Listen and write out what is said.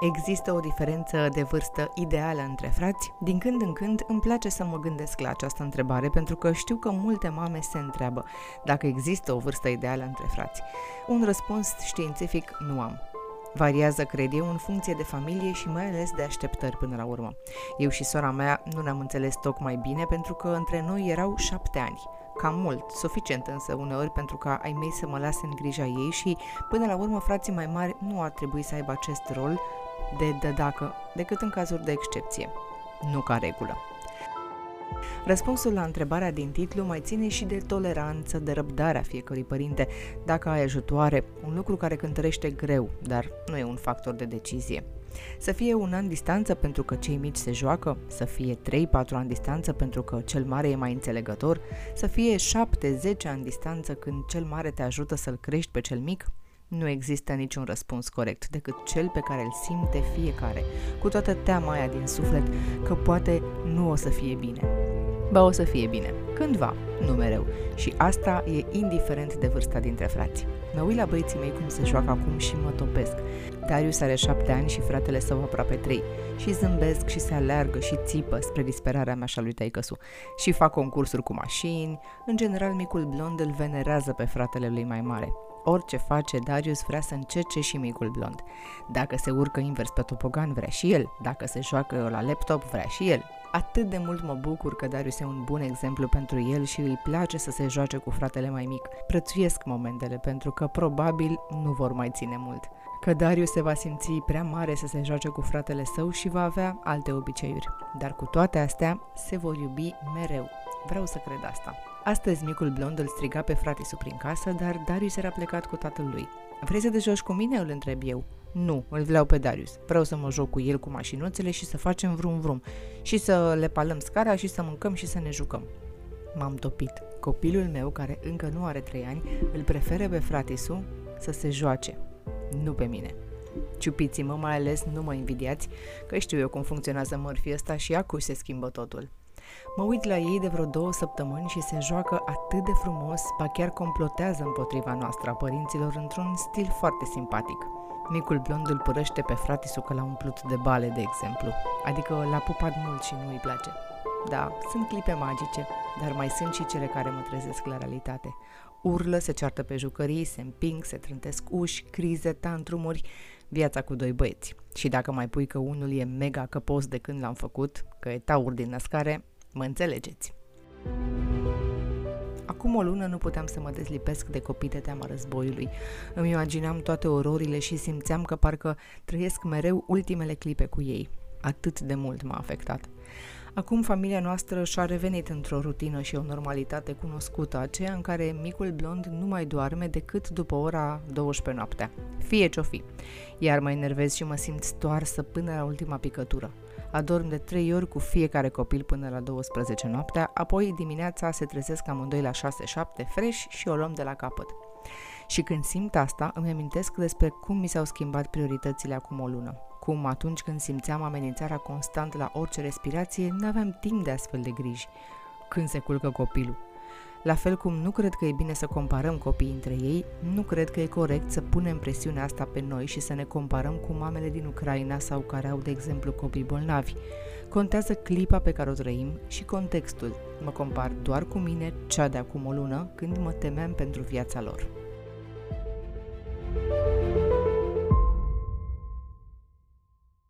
Există o diferență de vârstă ideală între frați? Din când în când îmi place să mă gândesc la această întrebare pentru că știu că multe mame se întreabă dacă există o vârstă ideală între frați. Un răspuns științific nu am. Variază, cred eu, în funcție de familie și mai ales de așteptări până la urmă. Eu și sora mea nu ne-am înțeles tocmai bine pentru că între noi erau șapte ani cam mult, suficient însă uneori pentru ca ai mei să mă lase în grija ei și până la urmă frații mai mari nu ar trebui să aibă acest rol de dădacă decât în cazuri de excepție, nu ca regulă. Răspunsul la întrebarea din titlu mai ține și de toleranță, de răbdarea fiecărui părinte, dacă ai ajutoare, un lucru care cântărește greu, dar nu e un factor de decizie. Să fie un an distanță pentru că cei mici se joacă, să fie 3-4 ani distanță pentru că cel mare e mai înțelegător, să fie 7-10 ani distanță când cel mare te ajută să-l crești pe cel mic, nu există niciun răspuns corect decât cel pe care îl simte fiecare, cu toată teama aia din suflet că poate nu o să fie bine. Ba o să fie bine, cândva, nu mereu, și asta e indiferent de vârsta dintre frați. Mă uit la băieții mei cum se joacă acum și mă topesc. Darius are șapte ani și fratele său aproape trei. Și zâmbesc și se aleargă și țipă spre disperarea mea și a lui tăicăsu. Și fac concursuri cu mașini. În general, micul blond îl venerează pe fratele lui mai mare. Orice face, Darius vrea să încerce și micul blond. Dacă se urcă invers pe topogan, vrea și el. Dacă se joacă la laptop, vrea și el. Atât de mult mă bucur că Darius e un bun exemplu pentru el și îi place să se joace cu fratele mai mic. Prețuiesc momentele pentru că probabil nu vor mai ține mult. Că Darius se va simți prea mare să se joace cu fratele său și va avea alte obiceiuri. Dar cu toate astea, se vor iubi mereu. Vreau să cred asta. Astăzi micul blond îl striga pe fratisul prin casă, dar Darius era plecat cu tatăl lui. Vrei să te joci cu mine? îl întreb eu. Nu, îl vreau pe Darius. Vreau să mă joc cu el cu mașinuțele și să facem vrum vrum și să le palăm scara și să mâncăm și să ne jucăm. M-am topit. Copilul meu, care încă nu are 3 ani, îl preferă pe fratisul să se joace, nu pe mine. Ciupiți-mă, mai ales nu mă invidiați, că știu eu cum funcționează mărfii ăsta și acu se schimbă totul. Mă uit la ei de vreo două săptămâni și se joacă atât de frumos, ba chiar complotează împotriva noastră a părinților într-un stil foarte simpatic. Micul blond îl părăște pe fratisul că l-a umplut de bale, de exemplu, adică l-a pupat mult și nu îi place. Da, sunt clipe magice, dar mai sunt și cele care mă trezesc la realitate. Urlă, se ceartă pe jucării, se împing, se trântesc uși, crize, tantrumuri, viața cu doi băieți. Și dacă mai pui că unul e mega căpos de când l-am făcut, că e taur din născare, mă înțelegeți. Acum o lună nu puteam să mă dezlipesc de copii de teama războiului. Îmi imaginam toate ororile și simțeam că parcă trăiesc mereu ultimele clipe cu ei. Atât de mult m-a afectat. Acum familia noastră și-a revenit într-o rutină și o normalitate cunoscută, aceea în care micul blond nu mai doarme decât după ora 12 noaptea. Fie ce-o fi. Iar mă enervez și mă simt stoarsă până la ultima picătură. Adorm de 3 ori cu fiecare copil până la 12 noaptea, apoi dimineața se trezesc amândoi la 6-7 fresh și o luăm de la capăt. Și când simt asta, îmi amintesc despre cum mi s-au schimbat prioritățile acum o lună cum atunci când simțeam amenințarea constant la orice respirație, nu aveam timp de astfel de griji. Când se culcă copilul. La fel cum nu cred că e bine să comparăm copiii între ei, nu cred că e corect să punem presiunea asta pe noi și să ne comparăm cu mamele din Ucraina sau care au, de exemplu, copii bolnavi. Contează clipa pe care o trăim și contextul. Mă compar doar cu mine, cea de acum o lună, când mă temeam pentru viața lor. thank you